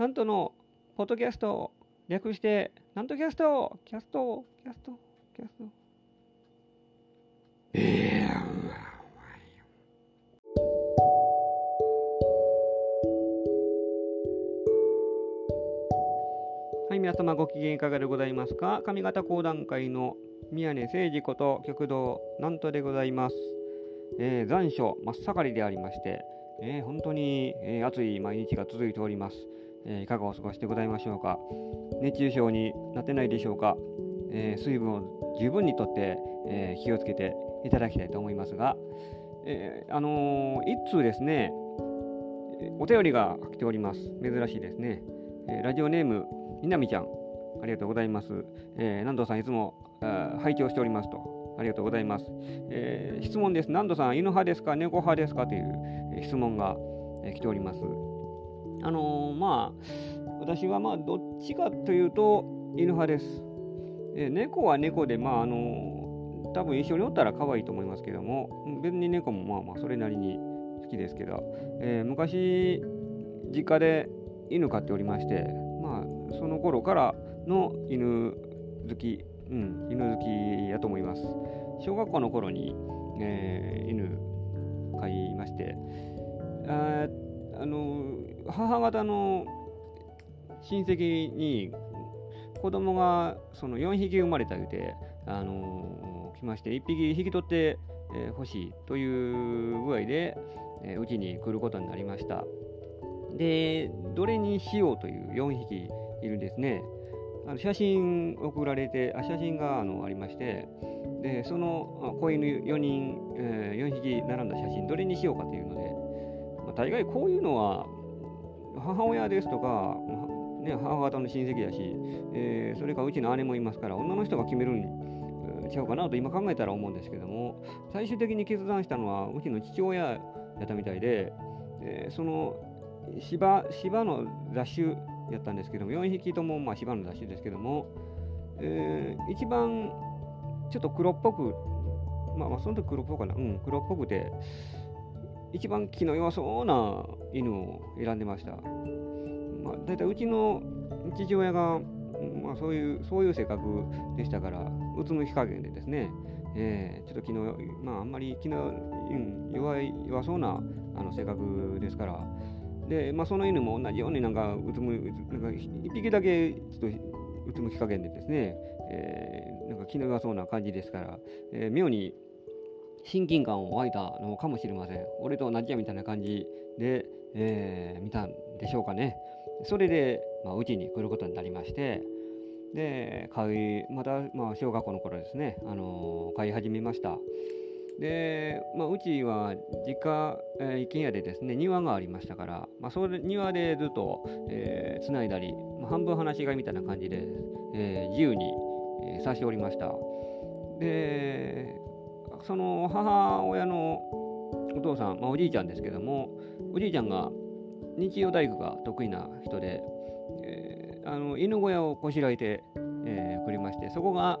なんとのポッドキャスト略してなんとキャストキャストキャストキャストえはい、皆様ご機嫌いかがでございますか。上方講談会の宮根誠司こと旭堂南斗でございます。えー、残暑真っ盛りでありまして、えー、本当に、えー、暑い毎日が続いております、えいかがお過ごしでございましょうか。熱中症になってないでしょうか、え水分を十分にとって、え気をつけていただきたいと思いますが、えあの一通ですねお便りが来ております。珍しいですね、えラジオネームみなみちゃん。ありがとうございます、え南藤さんいつも拝聴しておりますと。ありがとうございます。えー、質問です。南度さん、犬派ですか、猫派ですかという、質問が、え、来ております。あのー、まあ、私はまあ、どっちかというと、犬派です。え、猫は猫で、まあ、あの、多分一緒におったら可愛いと思いますけども、別に猫もまあまあ、それなりに好きですけど、えー、昔、実家で犬飼っておりまして、まあ、その頃からの犬好きうん、犬好きやと思います。小学校の頃に、えー、犬飼いまして、ああの母方の親戚に子供がその4匹生まれた言うて、あのー、来まして、1匹引き取ってほ、えー、しいという具合で、えー、うちに来ることになりました。で、どれにしようという4匹いるんですね。あの写真送られてあ写真があのありましてでその子犬4人、えー、4匹並んだ写真どれにしようかというので、大概こういうのは母親ですとか、ね、母方の親戚だし、えー、それかうちの姉もいますから女の人が決めるんちゃうかなと今考えたら思うんですけども最終的に決断したのはうちの父親やったみたいで、えー、その芝芝の雑種やったんですけども4匹ともまあ芝の雑種ですけども、えー、一番ちょっと黒っぽくまあまあその時黒っぽくかなうん黒っぽくて一番気の弱そうな犬を選んでました。まあ、大体うちの父親が、まあ、そういうそういう性格でしたからうつむき加減でですね、えー、ちょっと気のまああんまり気の、うん、弱い弱そうなあの性格ですから。で、まあ、その犬も同じようになんかうつむなんか1匹だけちょっとうつむき加減でですね、えー、なんか気の弱そうな感じですから、えー、妙に親近感を湧いたのかもしれません。俺と同じやみたいな感じで、えー、見たんでしょうかね。それで、まあ、うちに来ることになりまして、で、買い、また、まあ、小学校の頃ですね、あのー、買い始めました。で、まあ、うちは実家、えー、一軒家でですね庭がありましたから、まあ、それ庭でずっと、えー、つないだり、まあ、半分話し飼いみたいな感じで、えー、自由に、えー、さしておりましたでその母親のお父さん、まあ、おじいちゃんですけどもおじいちゃんが日曜大工が得意な人で、えー、あの犬小屋をこしらえて、えー、くれましてそこが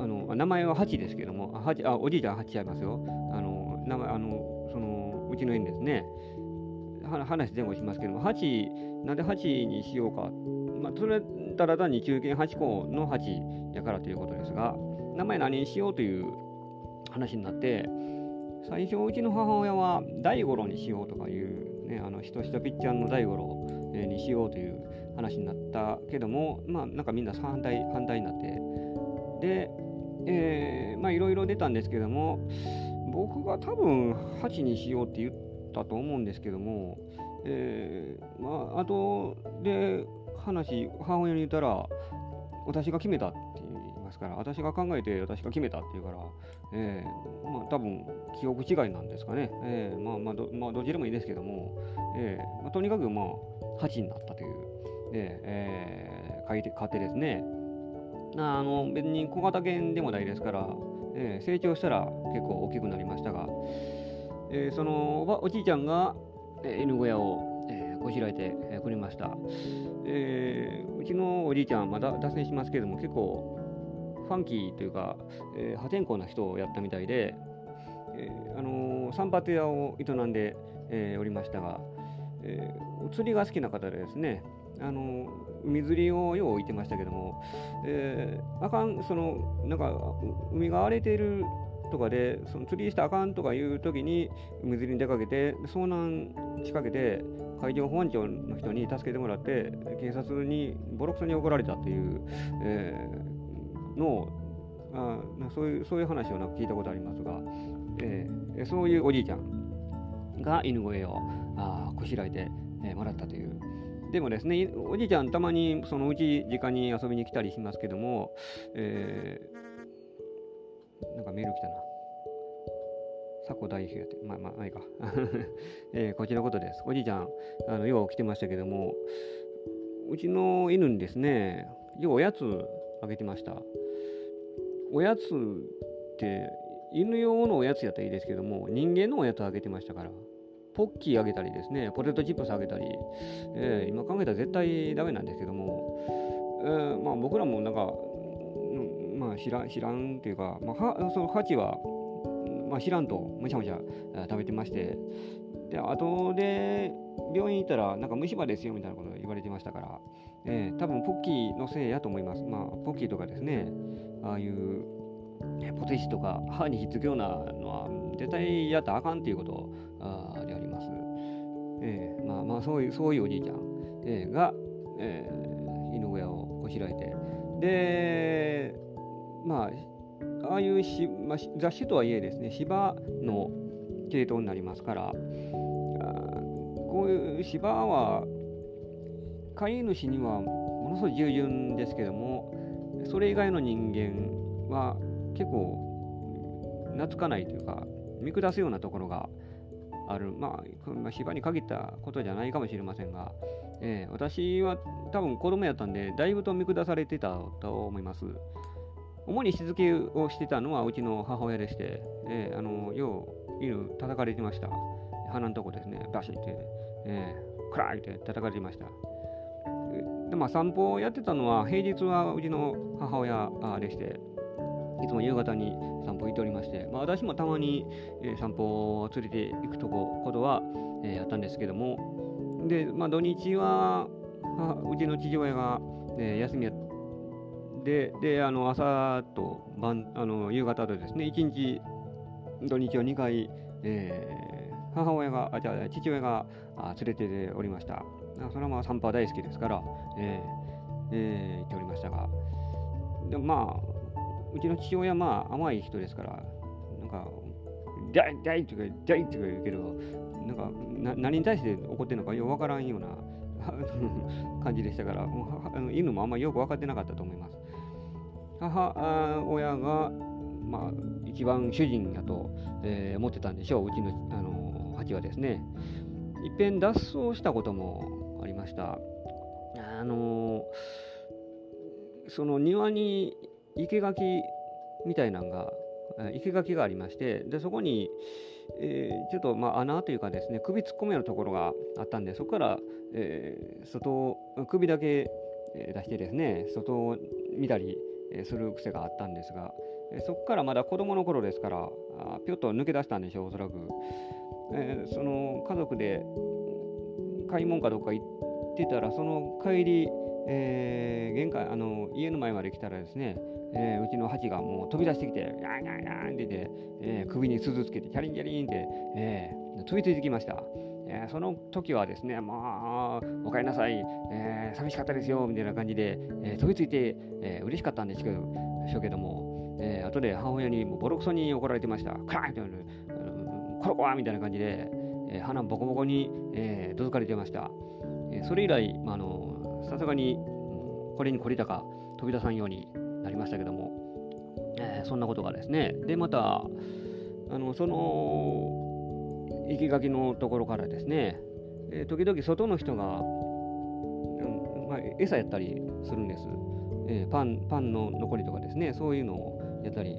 あの名前はハチですけども、ああおじいちゃんハチちゃいますよ。あの名前あのそのうちの園ですね。話前後しますけども、ハチ、なんでハチにしようか。まあ、それただ単に中堅8校のハチやからということですが、名前何にしようという話になって、最初、うちの母親は大五郎にしようとかいう、ね、あの、ひとひとぴっちゃんの大五郎にしようという話になったけども、まあ、なんかみんな反対、反対になって、で、えー、まあいろいろ出たんですけども、僕が多分8にしようって言ったと思うんですけども、えー、まあ、あとで話、母親に言ったら、私が決めたってますから、私が考えて私が決めたって言うから、えー、まあ多分記憶違いなんですかね。えー、まあまあど、まあ、どちらもいいですけども、えーまあ、とにかくまあ8になったという、えー、書いて、買ってですね、あの別に小型犬でもないですから、えー、成長したら結構大きくなりましたが、えー、そのおばおじいちゃんが、えー、犬小屋を、えー、こしらえてくれました、えー、うちのおじいちゃんまだ脱線しますけども結構ファンキーというか、えー、破天荒な人をやったみたいで、えーあのー、散髪屋を営んで、えー、おりましたが、えー、釣りが好きな方でですね、あの海釣りをよう置いてましたけども、えー、あかんそのなんか海が荒れているとかでその釣りしたあかんとかいう時に海釣りに出かけて遭難仕掛けて海上保安庁の人に助けてもらって警察にボロクソに怒られたっていう、えー、のあそういうそういう話をなんか聞いたことありますが、えー、そういうおじいちゃんが犬小屋をあこしらえて、えー、もらったという。でもですね、おじいちゃんたまにそのうち実家に遊びに来たりしますけども、えー、なんかメール来たな。佐古代表やって、まあまあ、ないか。えー、こちらのことです。おじいちゃん、あのよう来てましたけども、うちの犬にですね、ようおやつあげてました。おやつって犬用のおやつやったらいいですけども人間のおやつあげてましたからポッキーあげたりですねポテトチップスあげたり、えー、今考えたら絶対ダメなんですけども、えー、まあ、僕らもなんか、うん、まあ知ら知らんっていうか、まあ、はそのハチは、まあ、知らんとむしゃむしゃ食べてましてで後で病院行ったらなんか虫歯ですよみたいなこと言われてましたから、えー、多分ポッキーのせいやと思います。まあポッキーとかですね。ああいうポテチとか歯にひっつくようなのは絶対やったらあかんっていうことあであります。えー、まあまあそういうそういうおじいちゃん、えー、が、えー、犬小屋をこしらえてでまあああいうし、まあ、雑種とはいえですね芝の系統になりますからこういう芝は飼い主にはものすごい従順ですけどもそれ以外の人間は結構懐かないというか見下すようなところがある、まあ、芝に限ったことじゃないかもしれませんが、えー、私は多分子供やったんで、だいぶと見下されてたと思います。主にしつけをしてたのはうちの母親でして、えー、あのよう犬叩かれてました。鼻のとこですね、バシッて、えー、クラーって叩かれてました。でまあ、散歩をやってたのは平日はうちの母親でしていつも夕方に散歩行っておりまして、まあ、私もたまに、散歩を連れて行くとこことは、えー、やったんですけどもで、まあ、土日はうちの父親が、休みやでであの朝と晩あの夕方とですね1日土日を2回、えー、母親があじゃあ父親が連れておりました。それはまあ散歩は大好きですから、えーえー、行っておりましたがでもまあうちの父親まあ甘い人ですから、なんか、ダイダイとか、ダイとか言うけど、なんかな何に対して怒ってるのかよくわからんような 感じでしたから、もう犬もあんまりよく分かってなかったと思います。母親が、まあ、一番主人だと、えー、思ってたんでしょう、うちの、あの蜂はですね。いっぺん脱走したこともました。あのその庭に生垣みたいなのが生垣がありましてでそこに、えー、ちょっとまあ穴というかですね首突っ込むようなところがあったんでそこから、えー、外を首だけ出してですね外を見たりする癖があったんですがそこからまだ子供の頃ですからぴょっと抜け出したんでしょうおそらく、えー、その家族で買い物かどっか行ってたらその帰り、えー、玄関あの家の前まで来たらですねえー、うちのハチがもう飛び出してきて、やんやんやんって言って、えー、首に鈴つけて、チャリンチャリンって、えー、飛びついてきました。えー、その時はですね、まあ、おかえりなさい、えー、寂しかったですよ、みたいな感じで、えー、飛びついて、えー、嬉しかったんですけど、しょうけども、えー、後で母親にもボロクソに怒られてました。クラーンって、コロコロみたいな感じで、えー、鼻ボコボコに、えー、どつかれてました。え、それ以来、まあ、あのさすがにこれに懲りたか飛び出さんようになりましたけども、えー、そんなことがですね、で、また、あのその生き垣のところからですね、えー、時々外の人が、うんまあ、餌やったりするんです、えー、パン。パンの残りとかですね、そういうのをやったり。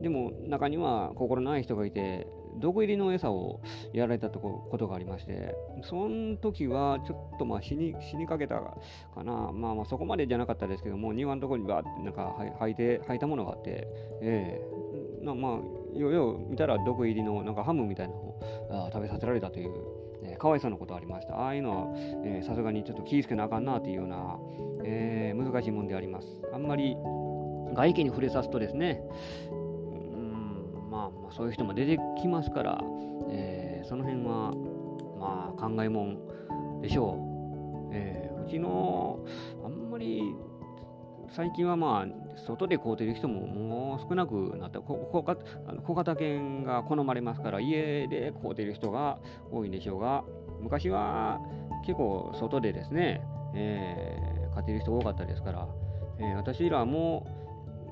でも中には心ない人がいて、毒入りの餌をやられたとことがありまして、その時はちょっとまあ死に死にかけたかな、まあまあそこまでじゃなかったですけども、庭のところにバーってなんか吐いて吐いたものがあって、ええー、まあ、よよ見たら毒入りのなんかハムみたいなのをあ食べさせられたという、えー、可愛さのことがありました。ああいうのはさすがにちょっと気ぃつけなあかんなというような、えー、難しいもんであります。あんまり外気に触れさすとですね、まあ、まあ、そういう人も出てきますから、えー、その辺は、まあ、考えもんでしょう。えー、うちの、あんまり最近はまあ、外で買うてる人ももう少なくなった。小型小型犬が好まれますから、家で買うてる人が多いんでしょうが、昔は結構外でですね、えー、飼ってる人多かったですから、えー、私らも、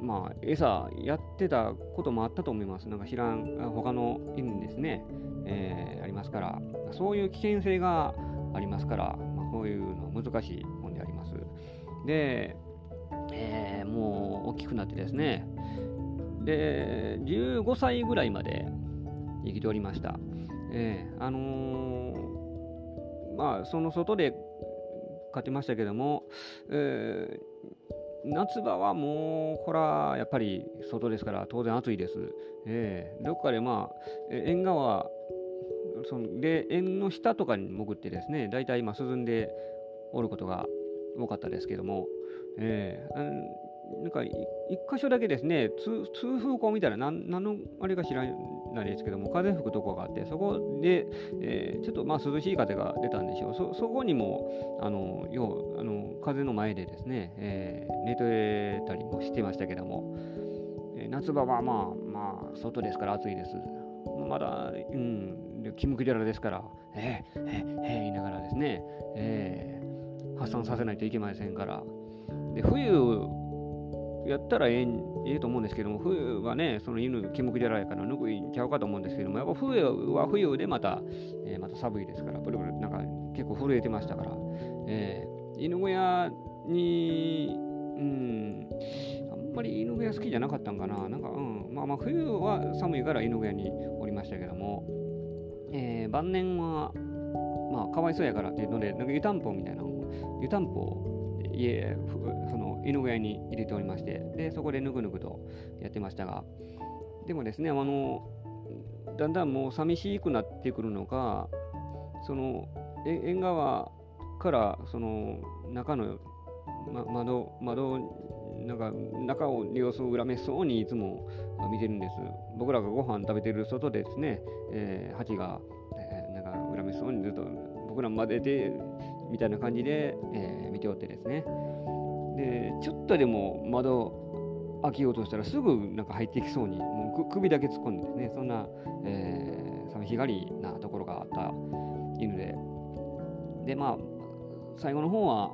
まあ、餌やってたこともあったと思います。なんか知らん、他の犬ですね、えー、ありますから、そういう危険性がありますから、まあ、こういうのは難しいもんであります。で、えー、もう大きくなってですね、で、15歳ぐらいまで生きておりました。えー、あのー、まあ、その外で飼ってましたけども、えー、夏場はもう、ほらやっぱり外ですから当然暑いです。えー、どっかでまあ、縁側そので縁の下とかに潜ってですね、大体今涼んでおることが多かったですけども、えー、なんか一箇所だけですね、通風口みたいな、なん何のあれか知らないですけども、風吹くとこがあって、そこで、えー、ちょっとまあ涼しい風が出たんでしょう。そそこにも、あの要あの風の前でですね、えー、寝てたりもしてましたけども、えー、夏場はまあまあ、外ですから暑いです。まだ、うん、キムクジャラですから、えー、えー、えー、言いながらですね、えー、発散させないといけませんから、で冬やったらええええと思うんですけども、冬はね、その犬、気目じゃないからぬくいんちゃうかと思うんですけども、やっぱ冬は冬でまた、えー、また寒いですから、ブルブル、なんか結構震えてましたから、えー、犬小屋に、うん、あんまり犬小屋好きじゃなかったんかな、なんか、うん、まあまあ冬は寒いから犬小屋におりましたけども、えー、晩年は、まあ、かわいそうやからっていうので、なんか湯たんぽみたいな湯たんぽを家、その犬小屋に入れておりまして、で、そこでぬぐぬぐとやってましたが、でもですね、あの、だんだんもう寂しくなってくるのか、その、縁側からその中の、ま、窓、窓、なんか中を様子を恨めそうにいつも見てるんです。僕らがご飯食べてる外でですね、えー、蜂が、えー、なんか恨めそうにずっと僕らまででみたいな感じで、えー、見ておってですね。で、ちょっとでも窓開けようとしたらすぐなんか入ってきそうに、もう首だけ突っ込んでですね、そんな、えー、寂しがりなところがあった犬で。で、まあ、最後の方は、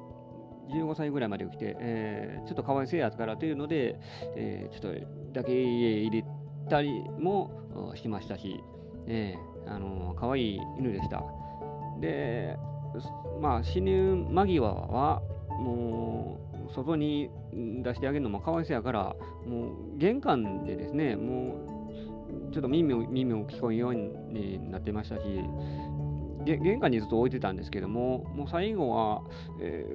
15歳ぐらいまで来て、えー、ちょっとかわいそうやからというので、えー、ちょっとだけ家入れたりもしましたし、えー、あの可愛い犬でした。で、まあ、死ぬ間際は、もう、外に出してあげるのもかわいそうやから、もう、玄関でですね、もう、ちょっと耳を耳を聞こえんようになってましたし、玄関にずっと置いてたんですけども、もう最後は、え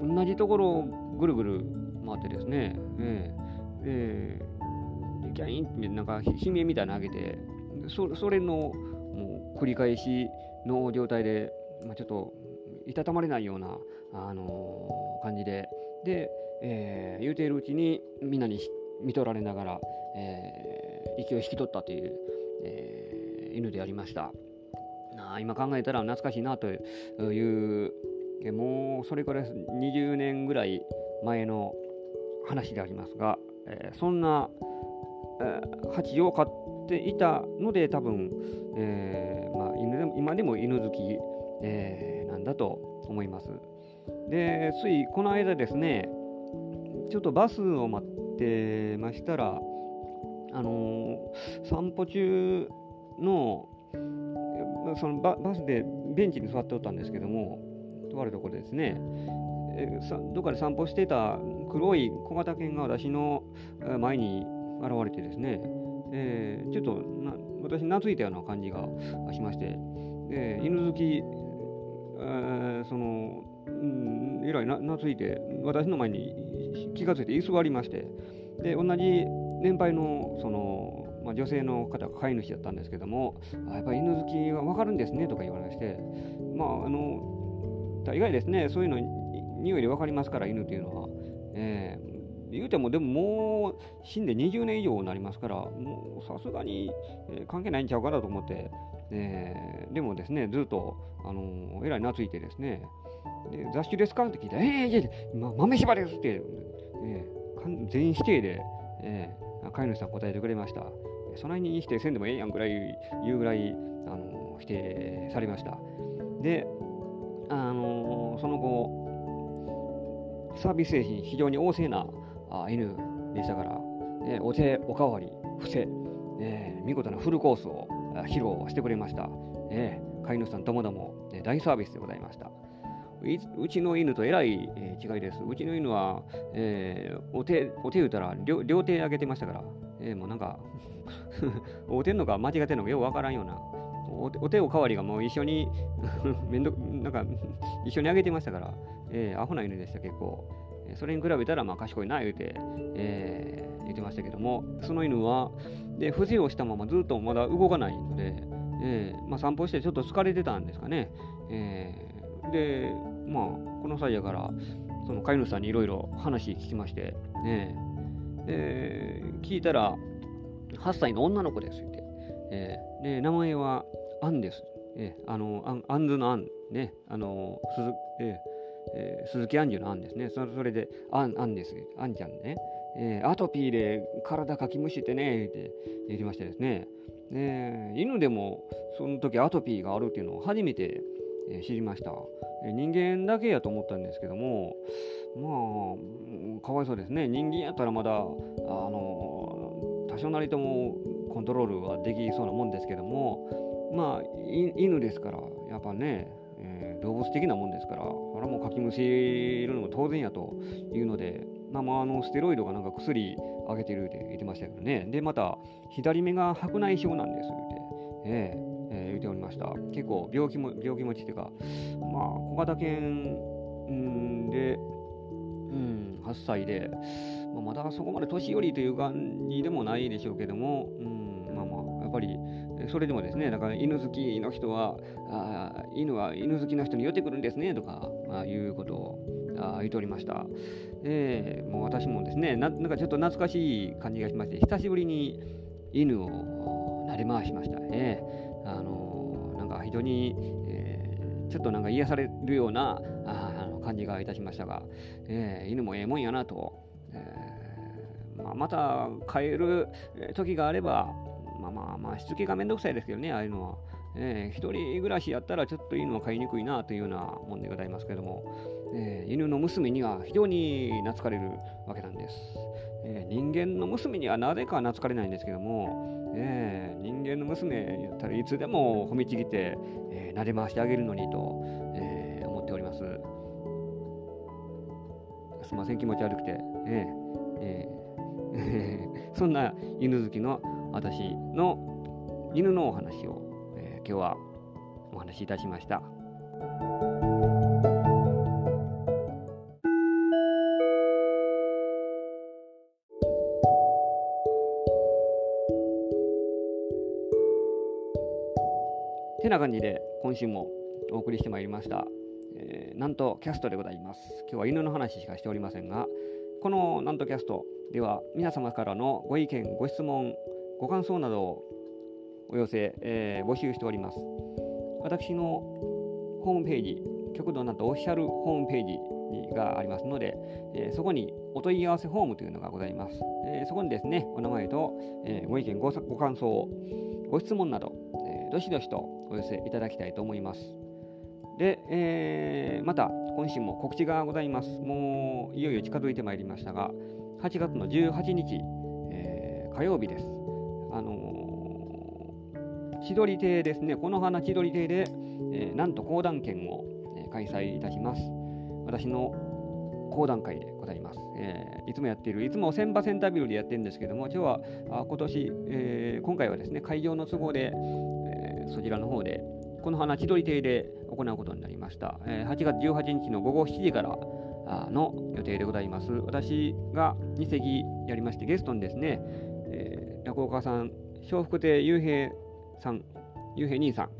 ー、同じところをぐるぐる回ってですね、えーえー、ギャインってなんか悲鳴みたいなのあげて、そそれのもう繰り返しの状態でまあ、ちょっといたたまれないような、あのー、感じで、で、えー、言うているうちにみんなに見とられながら、えー、息を引き取ったという、えー、犬でありました。あ今考えたら懐かしいなという、もうそれから20年ぐらい前の話でありますが、えー、そんな、えー、蜂を飼っていたので多分、えーまあ、犬で今でも犬好きえー、なんだと思います。で、ついこの間ですね、ちょっとバスを待ってましたら、あのー、散歩中のそのバスでベンチに座っておったんですけども、とあるところですね、えー、どっかで散歩してた黒い小型犬が私の前に現れてですね、えー、ちょっとな私懐いたような感じがしまして、えー、犬好きえー、その、うん、えらい懐いて、私の前に気がついて居座りまして、で、同じ年配の、その、まあ、女性の方が飼い主だったんですけども、あやっぱり犬好きは分かるんですねとか言われまして、まあ、あの大概ですね、そういうの匂いで分かりますから、犬というのは。えー、言うても、でももう死んで20年以上になりますから、もうさすがに、えー、関係ないんちゃうかなと思って、えー、でもですね、ずっと、あのー、えらい懐いてですね、で雑種ですかって聞いたら、えー、いやいや、ま、豆柴ですって、えー、全員否定で、えー、飼い主さん答えてくれました。そないに否定せんでもええやんぐらい言うぐらい、あの否定されました。で、あのその後、サービス精神非常に旺盛なあ犬でしたから、えお手、おかわり、伏せ、えー、見事なフルコースを披露してくれました。えー、飼い主さんともども、大サービスでございました。うちの犬とえらい、違いです。うちの犬は、えー、お手、お手打ったら両両手上げてましたから、えー、もうなんか おてんのか間違ってんのかよくわからんような。おお手おかわりがもう一緒に めんどなんか一緒にあげてましたから、えー、アホな犬でした結構。それに比べたらまあ賢いな言うて、えー、言ってましたけども、その犬は、で、不自由したままずっとまだ動かないので、えーまあ、散歩してちょっと疲れてたんですかね。えー、で、まあ、この際やから、その飼い主さんにいろいろ話聞きまして、ねえー、聞いたら、8歳の女の子ですって。えー、で、名前はアンです。えー、あの、アンアンズのアン、ね、あの、鈴、えーえー、鈴木杏樹のアンですね。それで、アン、アンです。アンちゃんね。えー、アトピーで体かきむしてねって言ってましてですね。ね犬でもその時アトピーがあるっていうのを初めて知りました、え人間だけやと思ったんですけどもまあかわいそうですね人間やったらまだあの多少なりともコントロールはできそうなもんですけどもまあ犬ですからやっぱね、え、動物的なもんですからそれもかきむしるのも当然やというのでまあ、まあ、あのステロイドがなんか薬あげてるって言ってましたけどねでまた左目が白内障なんですって、えーえー、言っておりました。結構病気も、病気持ちっていうか、まあ、小型犬、で、うん、8歳で、まあ、まだそこまで年寄りという感じでもないでしょうけども、うん、まあまあ、やっぱり、それでもですね、だから犬好きの人は、あ犬は犬好きの人に寄ってくるんですねとか、まあ、いうことをあ言っておりました。えー、もう私もですねな、んかちょっと懐かしい感じがしまして、久しぶりに犬を撫で回しましたね。あのなんか非常に、えー、ちょっとなんか癒されるようなあの感じがいたしましたが、えー、犬もええもんやなと、えーまあ、また飼える時があれば、まあまあまあ、しつけがめんどくさいですけどね、ああいうのは。えー、一人暮らしやったらちょっと犬は飼いにくいなというようなもんでございますけども、えー、犬の娘には非常に懐かれるわけなんです。えー、人間の娘にはなぜか懐かれないんですけども、えー、人間の娘やったらいつでも褒めちぎって、えー、撫で回してあげるのにと、えー、思っております。すみません、気持ち悪くて。えーえー、そんな犬好きの私の犬のお話を、今日はお話しいたしました。てな感じで今週もお送りしてまいりました、えー、なんとキャストでございます今日は犬の話しかしておりませんがこのなんとキャストでは皆様からのご意見ご質問ご感想などをお寄せ、えー、募集しております私のホームページ極度なんとオフィシャルホームページがありますので、えー、そこにお問い合わせフォームというのがございます。えー、そこにですね、お名前と、えー、ご意見ご、ご感想、ご質問など、えどしどしとお寄せいただきたいと思います。で、え、また今週も告知がございます。もういよいよ近づいてまいりましたが、8月の18日、え、火曜日です。あの、千鳥亭ですね、この花千鳥亭で、えー、なんと講談券を、え開催いたします。私の講談会でございます。えー、いつもやっている、いつも千葉センタービルでやってるんですけども、今日はあ今年、えー、今回はですね、会場の都合で、そちらの方で、この花千鳥亭で行うことになりました。え8月18日の午後7時からあの予定でございます。私が2席やりまして、ゲストにですね、えー、落語家さん、笑福亭雄平さん、雄平兄さん、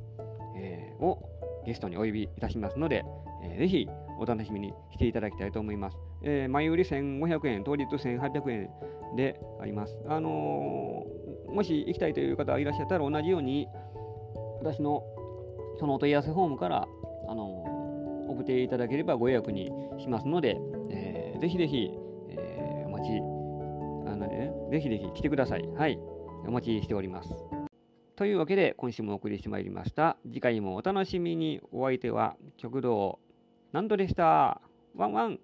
えー、をゲストにお呼びいたしますので、えー、ぜひお楽しみにしていただきたいと思います。えー、前売り1500円、当日1800円であります。あのー、もし行きたいという方がいらっしゃったら同じように私のそのお問い合わせフォームから、あのー、送っていただければご予約にしますので、えー、ぜひぜひ、えー、お待ち、あのね、ぜひぜひ来てください。はい。お待ちしております。というわけで、今週もお送りしてまいりました。次回もお楽しみに。お相手は極道南度でした。ワンワン